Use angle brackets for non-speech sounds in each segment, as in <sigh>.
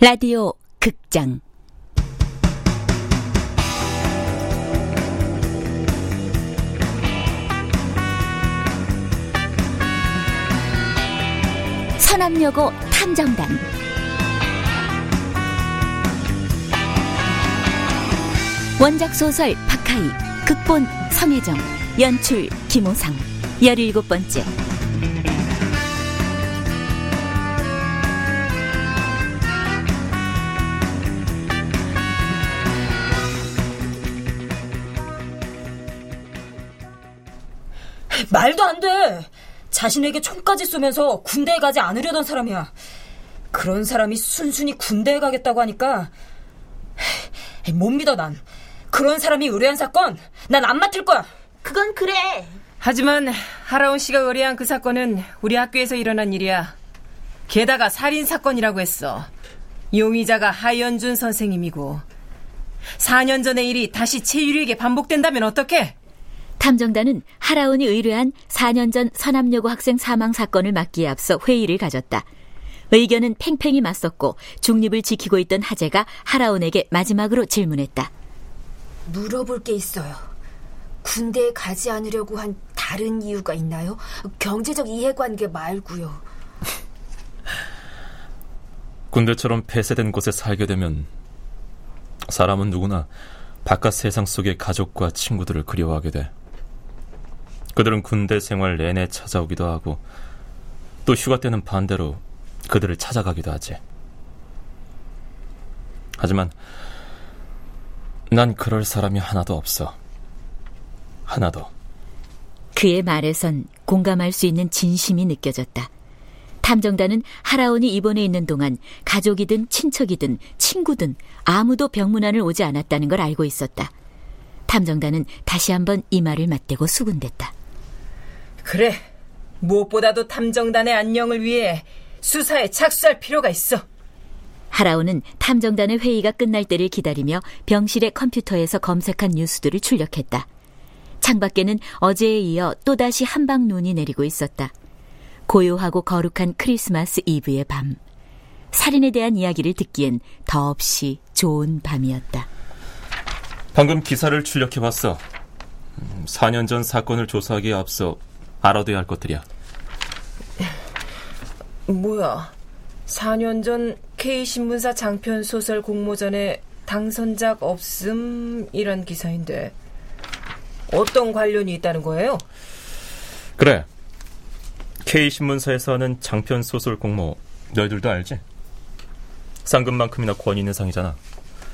라디오 극장. 서남여고 탐정단. 원작 소설 박하이 극본 성혜정 연출 김호상. 열일곱 번째 말도 안 돼. 자신에게 총까지 쏘면서 군대에 가지 않으려던 사람이야. 그런 사람이 순순히 군대에 가겠다고 하니까 못 믿어 난. 그런 사람이 의뢰한 사건 난 안 맡을 거야. 그건 그래. 하지만 하라온 씨가 의뢰한 그 사건은 우리 학교에서 일어난 일이야. 게다가 살인 사건이라고 했어. 용의자가 하연준 선생님이고 4년 전의 일이 다시 최유리에게 반복된다면 어떡해? 탐정단은 하라온이 의뢰한 4년 전 서남여고 학생 사망 사건을 막기에 앞서 회의를 가졌다. 의견은 팽팽히 맞섰고 중립을 지키고 있던 하재가 하라온에게 마지막으로 질문했다. 물어볼 게 있어요. 군대에 가지 않으려고 한 다른 이유가 있나요? 경제적 이해관계 말고요. <laughs> 군대처럼 폐쇄된 곳에 살게 되면 사람은 누구나 바깥 세상 속의 가족과 친구들을 그리워하게 돼. 그들은 군대 생활 내내 찾아오기도 하고 또 휴가 때는 반대로 그들을 찾아가기도 하지. 하지만 난 그럴 사람이 하나도 없어. 하나도. 그의 말에선 공감할 수 있는 진심이 느껴졌다. 탐정단은 하라온이 입원해 있는 동안 가족이든 친척이든 친구든 아무도 병문안을 오지 않았다는 걸 알고 있었다. 탐정단은 다시 한번 이 말을 맞대고 수군댔다. 그래. 무엇보다도 탐정단의 안녕을 위해 수사에 착수할 필요가 있어. 하라온은 탐정단의 회의가 끝날 때를 기다리며 병실의 컴퓨터에서 검색한 뉴스들을 출력했다. 창밖에는 어제에 이어 또다시 한방 눈이 내리고 있었다. 고요하고 거룩한 크리스마스 이브의 밤. 살인에 대한 이야기를 듣기엔 더없이 좋은 밤이었다. 방금 기사를 출력해봤어. 4년 음, 전 사건을 조사하기에 앞서 알아둬야 할 것들이야. 뭐야? 4년 전 K신문사 장편 소설 공모전에 당선작 없음 이란 기사인데 어떤 관련이 있다는 거예요? 그래. K신문사에서 하는 장편 소설 공모 너희들도 알지? 상금만큼이나 권위 있는 상이잖아.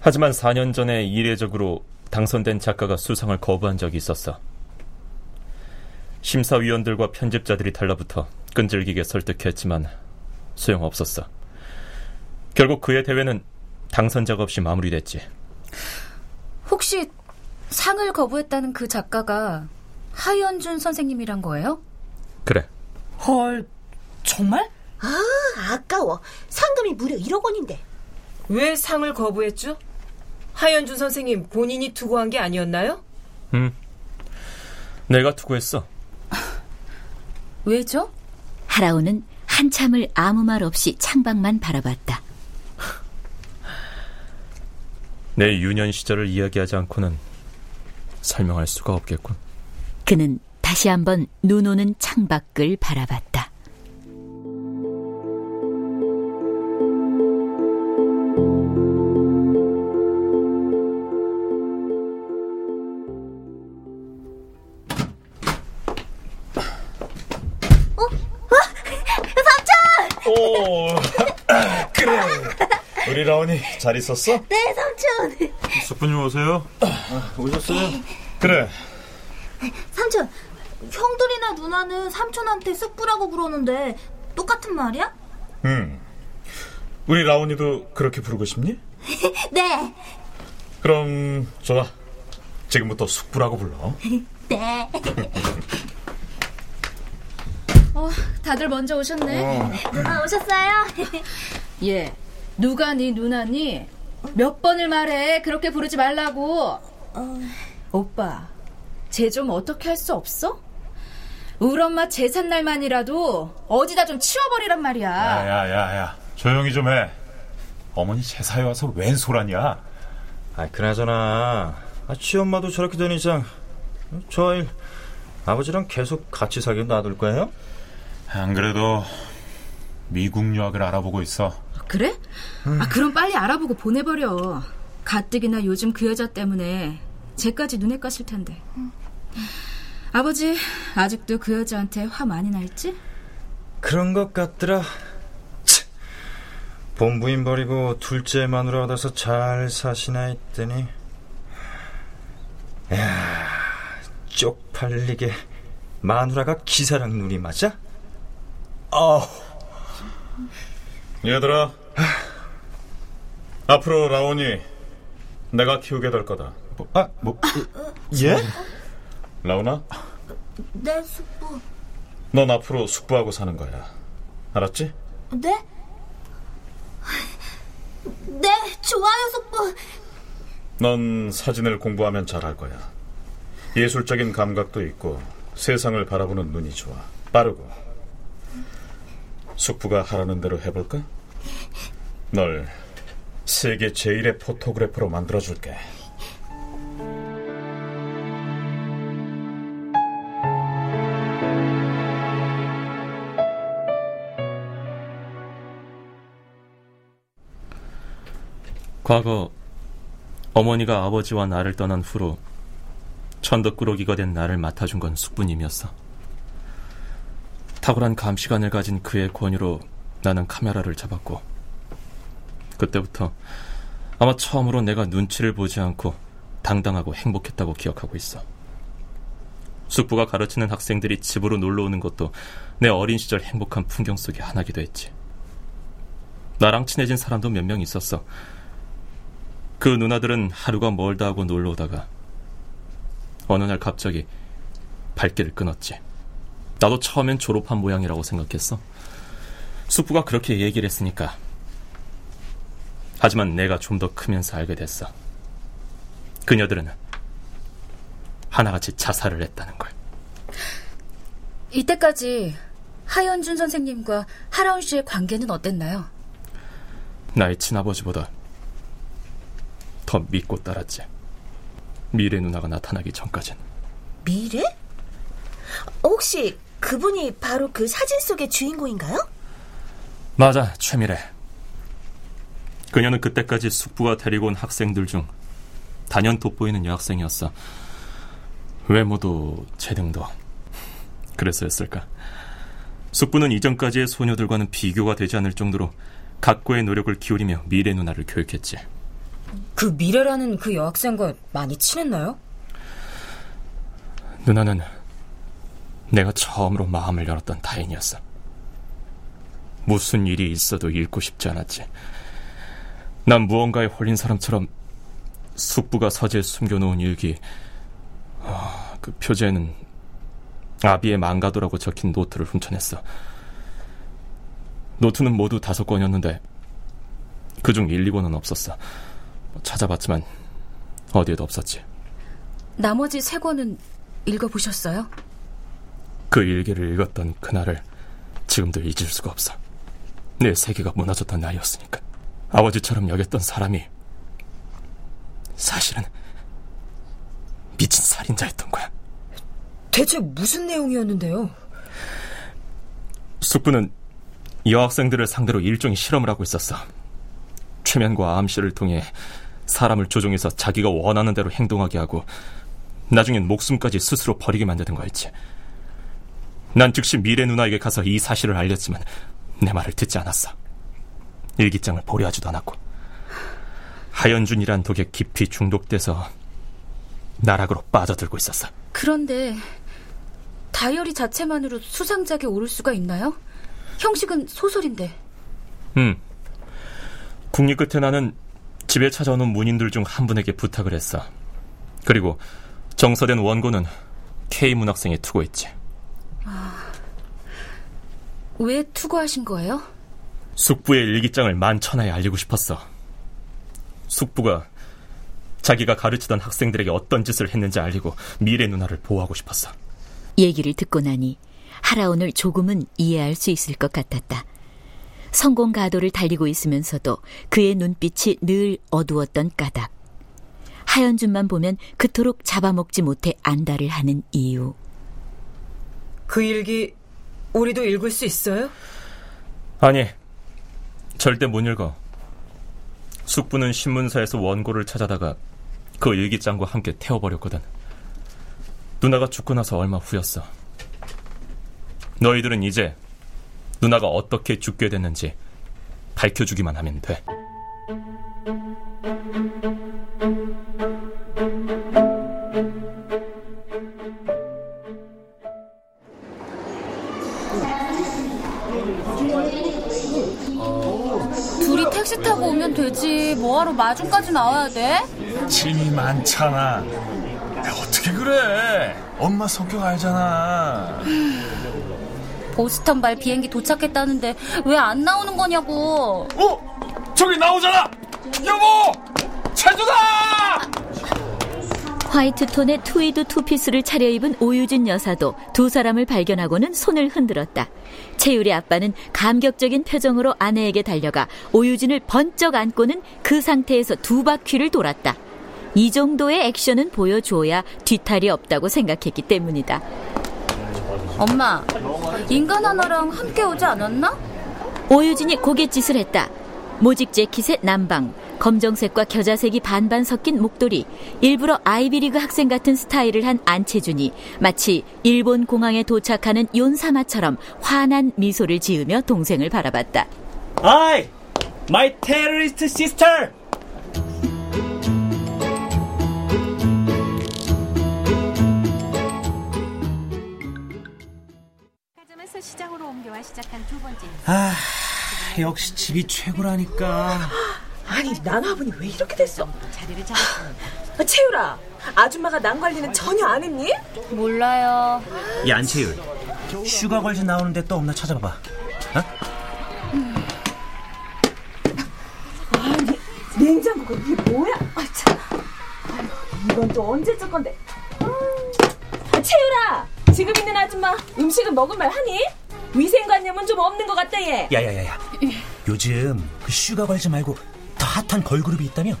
하지만 4년 전에 이례적으로 당선된 작가가 수상을 거부한 적이 있었어. 심사위원들과 편집자들이 달라붙어 끈질기게 설득했지만 소용없었어. 결국 그의 대회는 당선자가 없이 마무리됐지. 혹시 상을 거부했다는 그 작가가 하연준 선생님이란 거예요? 그래. 헐, 정말? 아, 아까워. 상금이 무려 1억 원인데. 왜 상을 거부했죠? 하연준 선생님 본인이 투고한 게 아니었나요? 응. 내가 투고했어. 왜죠? 하라오는 한참을 아무 말 없이 창밖만 바라봤다. 내 유년 시절을 이야기하지 않고는 설명할 수가 없겠군. 그는 다시 한번 눈 오는 창밖을 바라봤다. 오, <laughs> 그래. 우리 라온이 잘 있었어? 네, 삼촌. 숙부님 오세요. 아, 오셨어요? 그래. 삼촌, 형들이나 누나는 삼촌한테 쑥부라고 부르는데 똑같은 말이야? 응. 우리 라온이도 그렇게 부르고 싶니? <laughs> 네. 그럼 좋아. 지금부터 숙부라고 불러. <laughs> 네. 어, 다들 먼저 오셨네. 어. 누나 오셨어요? <laughs> 예. 누가 니 누나니? 몇 번을 말해. 그렇게 부르지 말라고. 어... 오빠, 쟤 좀 어떻게 할 수 없어? 우리 엄마 제삿날만이라도 어디다 좀 치워버리란 말이야. 야 야 야 야 조용히 좀 해. 어머니 제사에 와서 웬 소란이야? 아, 그나저나 아, 치엄마도 저렇게 된 이상 저 아이 아버지랑 계속 같이 살게 놔둘 거예요? 안 그래도 미국 유학을 알아보고 있어. 그래? 아, 그럼 빨리 알아보고 보내버려. 가뜩이나 요즘 그 여자 때문에 쟤까지 눈에 까실 텐데. 아버지, 아직도 그 여자한테 화 많이 날지? 그런 것 같더라. 치, 본부인 버리고 둘째 마누라 얻어서 잘 사시나 했더니 야 쪽팔리게 마누라가 기사랑 눈이 맞아? 아 얘들아, 앞으로 라온이 내가 키우게 될 거다. 뭐, 아, 뭐, 예? 라온아, 네, 숙부. 넌 앞으로 숙부하고 사는 거야. 알았지? 네? 네, 좋아요, 숙부. 넌 사진을 공부하면 잘할 거야. 예술적인 감각도 있고 세상을 바라보는 눈이 좋아. 빠르고. 숙부가 하라는 대로 해볼까? 널 세계 제일의 포토그래퍼로 만들어줄게. 과거 어머니가 아버지와 나를 떠난 후로 천덕꾸러기가 된 나를 맡아준 건 숙부님이었어. 탁월한 감시관을 가진 그의 권유로 나는 카메라를 잡았고 그때부터 아마 처음으로 내가 눈치를 보지 않고 당당하고 행복했다고 기억하고 있어. 숙부가 가르치는 학생들이 집으로 놀러 오는 것도 내 어린 시절 행복한 풍경 속의 하나기도 했지. 나랑 친해진 사람도 몇 명 있었어. 그 누나들은 하루가 멀다 하고 놀러 오다가 어느 날 갑자기 발길을 끊었지. 나도 처음엔 졸업한 모양이라고 생각했어. 숙부가 그렇게 얘기를 했으니까. 하지만 내가 좀 더 크면서 알게 됐어. 그녀들은 하나같이 자살을 했다는 걸. 이때까지 하연준 선생님과 하라운 씨의 관계는 어땠나요? 나의 친아버지보다 더 믿고 따랐지. 미래 누나가 나타나기 전까진. 미래? 혹시 그분이 바로 그 사진 속의 주인공인가요? 맞아, 최미래. 그녀는 그때까지 숙부가 데리고 온 학생들 중 단연 돋보이는 여학생이었어. 외모도 재능도. 그래서였을까. 숙부는 이전까지의 소녀들과는 비교가 되지 않을 정도로 각고의 노력을 기울이며 미래 누나를 교육했지. 그 미래라는 그 여학생과 많이 친했나요? 누나는 내가 처음으로 마음을 열었던 타인이었어. 무슨 일이 있어도 잃고 싶지 않았지. 난 무언가에 홀린 사람처럼 숙부가 서재에 숨겨놓은 일기, 어, 그 표제에는 아비의 망가도라고 적힌 노트를 훔쳐냈어. 노트는 모두 다섯 권이었는데 그중 1, 2권은 없었어. 찾아봤지만 어디에도 없었지. 나머지 세 권은 읽어보셨어요? 그 일기를 읽었던 그날을 지금도 잊을 수가 없어. 내 세계가 무너졌던 나이였으니까. 아버지처럼 여겼던 사람이 사실은 미친 살인자였던 거야. 대체 무슨 내용이었는데요? 숙부는 여학생들을 상대로 일종의 실험을 하고 있었어. 최면과 암시를 통해 사람을 조종해서 자기가 원하는 대로 행동하게 하고 나중엔 목숨까지 스스로 버리게 만드는 거였지. 난 즉시 미래 누나에게 가서 이 사실을 알렸지만 내 말을 듣지 않았어. 일기장을 보려 하지도 않았고 하연준이란 독에 깊이 중독돼서 나락으로 빠져들고 있었어. 그런데 다이어리 자체만으로 수상작에 오를 수가 있나요? 형식은 소설인데. 음. 국립 끝에 나는 집에 찾아오는 문인들 중 한 분에게 부탁을 했어. 그리고 정서된 원고는 K 문학생에 투고했지. 아, 왜 투고하신 거예요? 숙부의 일기장을 만천하에 알리고 싶었어. 숙부가 자기가 가르치던 학생들에게 어떤 짓을 했는지 알리고 미래 누나를 보호하고 싶었어. 얘기를 듣고 나니 하라온을 조금은 이해할 수 있을 것 같았다. 성공 가도를 달리고 있으면서도 그의 눈빛이 늘 어두웠던 까닭. 하연준만 보면 그토록 잡아먹지 못해 안달을 하는 이유. 그 일기 우리도 읽을 수 있어요? 아니, 절대 못 읽어. 숙부는 신문사에서 원고를 찾아다가 그 일기장과 함께 태워버렸거든. 누나가 죽고 나서 얼마 후였어. 너희들은 이제 누나가 어떻게 죽게 됐는지 밝혀주기만 하면 돼. 뭐하러 마중까지 나와야 돼? 짐이 많잖아. 야, 어떻게 그래? 엄마 성격 알잖아. 보스턴발 비행기 도착했다는데 왜 안 나오는 거냐고. 어? 저기 나오잖아! 여보! 차주다! 화이트 톤의 트위드 투피스를 차려입은 오유진 여사도 두 사람을 발견하고는 손을 흔들었다. 채율의 아빠는 감격적인 표정으로 아내에게 달려가 오유진을 번쩍 안고는 그 상태에서 두 바퀴를 돌았다. 이 정도의 액션은 보여줘야 뒤탈이 없다고 생각했기 때문이다. 엄마, 인간 하나랑 함께 오지 않았나? 오유진이 고갯짓을 했다. 모직 재킷의 남방, 검정색과 겨자색이 반반 섞인 목도리, 일부러 아이비리그 학생 같은 스타일을 한 안채준이 마치 일본 공항에 도착하는 윤사마처럼 환한 미소를 지으며 동생을 바라봤다. I, my terrorist sister. 옮겨와 시작한 두 번째. 아, 역시 집이 최고라니까. <laughs> 아니 나나분이 왜 이렇게 됐어? 자리를 잡았습니다. 아, 채율아, 아줌마가 난 관리는 전혀 안 했니? 몰라요. 야, 안채율. Sugar Girls 나오는데 또 없나 찾아봐봐. 어? 아니 냉장고가 이게 뭐야? 아, 참. 이건 또 언제 적 건데? 음. 아, 채율아, 지금 있는 아줌마 음식은 먹을만 하니? 위생관념은 좀 없는 것 같다 얘. 야야야야. 요즘 그 Sugar Girls 말고 더 핫한 걸그룹이 있다며?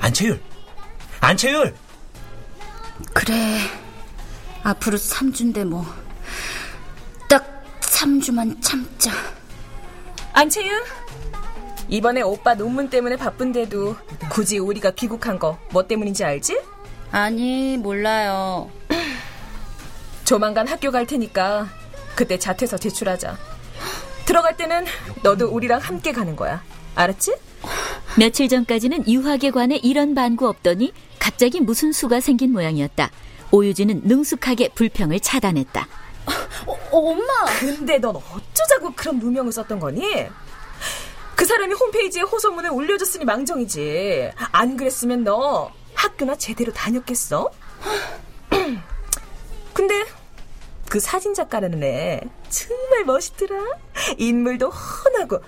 안채율. 안채율. 그래. 앞으로 3주인데 뭐. 딱 3주만 참자. 안채율, 이번에 오빠 논문 때문에 바쁜데도 굳이 우리가 귀국한 거 뭐 때문인지 알지? 아니, 몰라요. 조만간 학교 갈 테니까 그때 자퇴서 제출하자. 들어갈 때는 너도 우리랑 함께 가는 거야. 알았지? 며칠 전까지는 유학에 관해 이런 반구 없더니 갑자기 무슨 수가 생긴 모양이었다. 오유진은 능숙하게 불평을 차단했다. 어, 엄마! 근데 넌 어쩌자고 그런 누명을 썼던 거니? 그 사람이 홈페이지에 호소문을 올려줬으니 망정이지. 안 그랬으면 너 학교나 제대로 다녔겠어? <clears throat> 근데 그 사진 작가라는 애 정말 멋있더라. 인물도 훤하고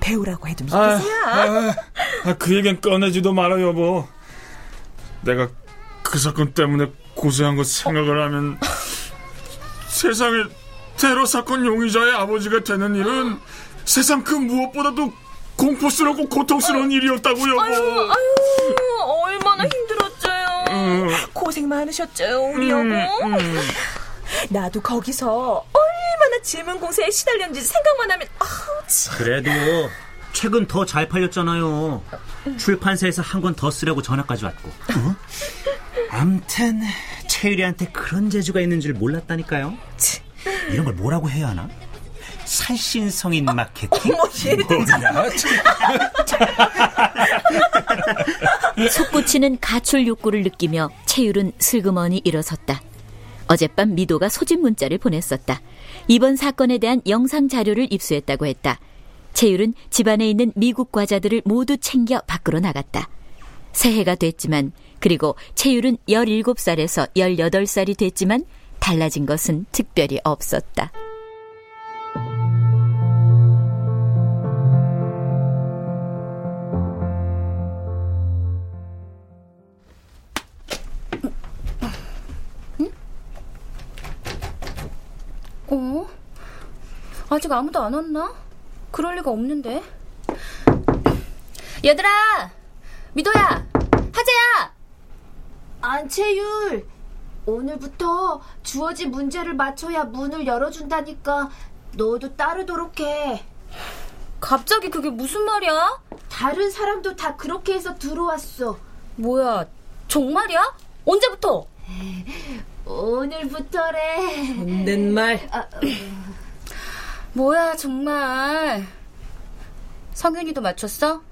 배우라고 해도 아, 믿기세요. 아, 아, 그 얘기는 꺼내지도 말아 여보. 내가 그 사건 때문에 고생한 거 생각을 하면 세상에 테러 사건 용의자의 아버지가 되는 일은 세상 그 무엇보다도 공포스럽고 고통스러운 일이었다고 여보. 아유, 아유, 얼마나 힘들었죠요. 음. 고생 많으셨죠, 우리 음, 여보. 음. 나도 거기서 얼마나 질문 공세에 시달렸는지 생각만 하면 아우, 참. 그래도 책은 더 잘 팔렸잖아요. 출판사에서 한 권 더 쓰라고 전화까지 왔고. 어? 암튼 채율이한테 그런 재주가 있는 줄 몰랐다니까요. 이런 걸 뭐라고 해야 하나? 살신성인 마케팅? 어머, 얘도 뭐야? <laughs> 솟구치는 가출 욕구를 느끼며 채율은 슬그머니 일어섰다. 어젯밤 미도가 소집 문자를 보냈었다. 이번 사건에 대한 영상 자료를 입수했다고 했다. 채율은 집안에 있는 미국 과자들을 모두 챙겨 밖으로 나갔다. 새해가 됐지만 그리고 채율은 17살에서 18살이 됐지만 달라진 것은 특별히 없었다. 어? 아직 아무도 안 왔나? 그럴 리가 없는데. 얘들아, 미도야, 하재야. 안채율, 오늘부터 주어진 문제를 맞춰야 문을 열어준다니까 너도 따르도록 해. 갑자기 그게 무슨 말이야? 다른 사람도 다 그렇게 해서 들어왔어. 뭐야, 정말이야? 언제부터? 오늘부터래. 없는 말. 아, 뭐야, 정말. 성윤이도 맞췄어?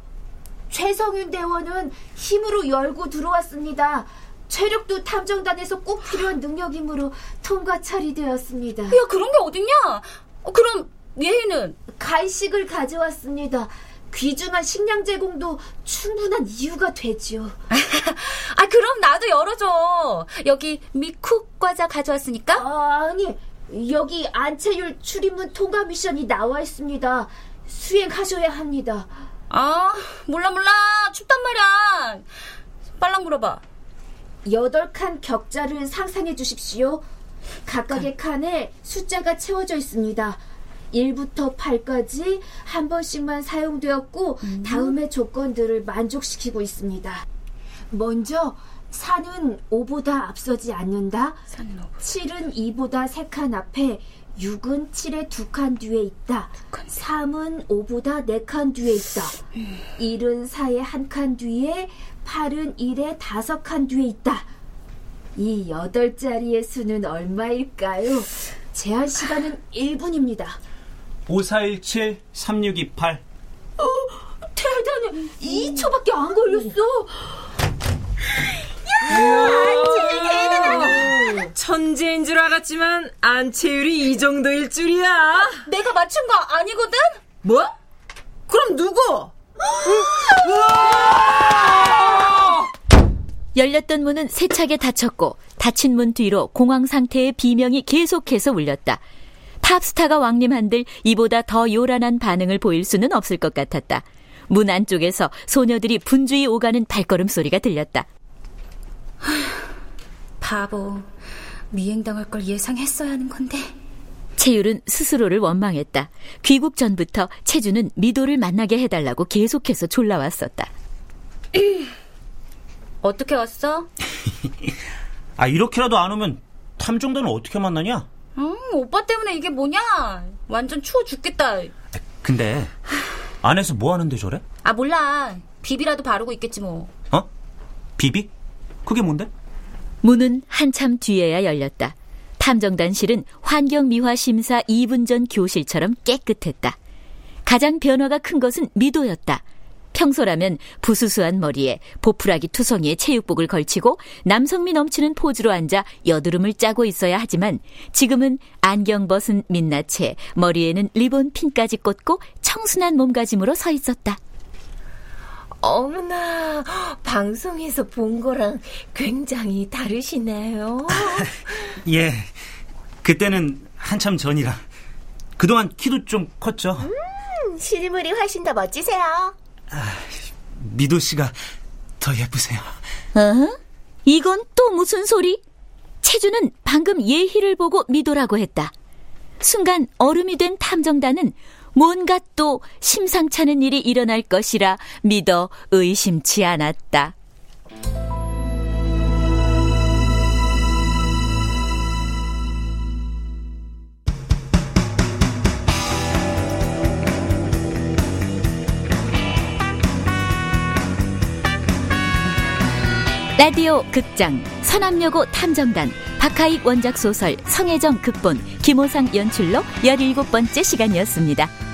최성윤 대원은 힘으로 열고 들어왔습니다. 체력도 탐정단에서 꼭 필요한 능력이므로 통과 처리되었습니다. 야, 그런 게 어딨냐? 어, 그럼 예희는? 갈식을 가져왔습니다. 귀중한 식량 제공도 충분한 이유가 되죠. <laughs> 아, 그럼 나도 열어줘. 여기 미쿡 과자 가져왔으니까? 아, 아니, 여기 안채율 출입문 통과 미션이 나와 있습니다. 수행하셔야 합니다. 아, 몰라, 몰라. 춥단 말이야. 빨랑 물어봐. 여덟 칸 격자를 상상해 주십시오. 각각의 칸에 숫자가 채워져 있습니다. 1부터 8까지 한 번씩만 사용되었고 음. 다음의 조건들을 만족시키고 있습니다. 먼저 4는 5보다 앞서지 않는다. 7은 2보다 3칸 앞에 6은 7의 2칸 뒤에 있다. 3은 5보다 4칸 뒤에 있다. 1은 4의 1칸 뒤에 8은 1의 5칸 뒤에 있다. 이 8자리의 수는 얼마일까요? 제한 시간은 1분입니다. 5417 3628 대단해! 2초밖에 안 걸렸어! 천재인 줄 알았지만 안채율이 이 정도일 줄이야. 내가 맞춘 거 아니거든? 뭐? 그럼 누구? 열렸던 문은 세차게 닫혔고 닫힌 문 뒤로 공황 상태의 비명이 계속해서 울렸다. 탑스타가 왕림한들 이보다 더 요란한 반응을 보일 수는 없을 것 같았다. 문 안쪽에서 소녀들이 분주히 오가는 발걸음 소리가 들렸다. <sighs> 바보. 미행당할 걸 예상했어야 하는 건데. 채율은 스스로를 원망했다. 귀국 전부터 채주는 미도를 만나게 해달라고 계속해서 졸라왔었다. <clears throat> 어떻게 왔어? <laughs> 아 이렇게라도 안 오면 탐정단은 어떻게 만나냐? 음, 오빠 때문에 이게 뭐냐? 완전 추워 죽겠다. 근데 안에서 뭐 하는데 저래? 아, 몰라. 비비라도 바르고 있겠지 뭐. 어? 비비? 그게 뭔데? 문은 한참 뒤에야 열렸다. 탐정단실은 환경미화 심사 2분 전 교실처럼 깨끗했다. 가장 변화가 큰 것은 미도였다. 평소라면 부수수한 머리에 보풀하기 투성이의 체육복을 걸치고 남성미 넘치는 포즈로 앉아 여드름을 짜고 있어야 하지만 지금은 안경 벗은 민낯에 머리에는 리본 핀까지 꽂고 청순한 몸가짐으로 서 있었다. 어머나, 방송에서 본 거랑 굉장히 다르시네요. <laughs> 예. 그때는 한참 전이라. 그동안 키도 좀 컸죠. 음, 실물이 훨씬 더 멋지세요. 미도 씨가 더 예쁘세요. 어? 이건 또 무슨 소리? 채주는 방금 예희를 보고 미도라고 했다. 순간 얼음이 된 탐정단은 뭔가 또 심상찮은 일이 일어날 것이라 믿어 의심치 않았다. 라디오 극장 서남여고 탐정단 박하익 원작 소설 성혜정 극본 김호상 연출로 17번째 시간이었습니다.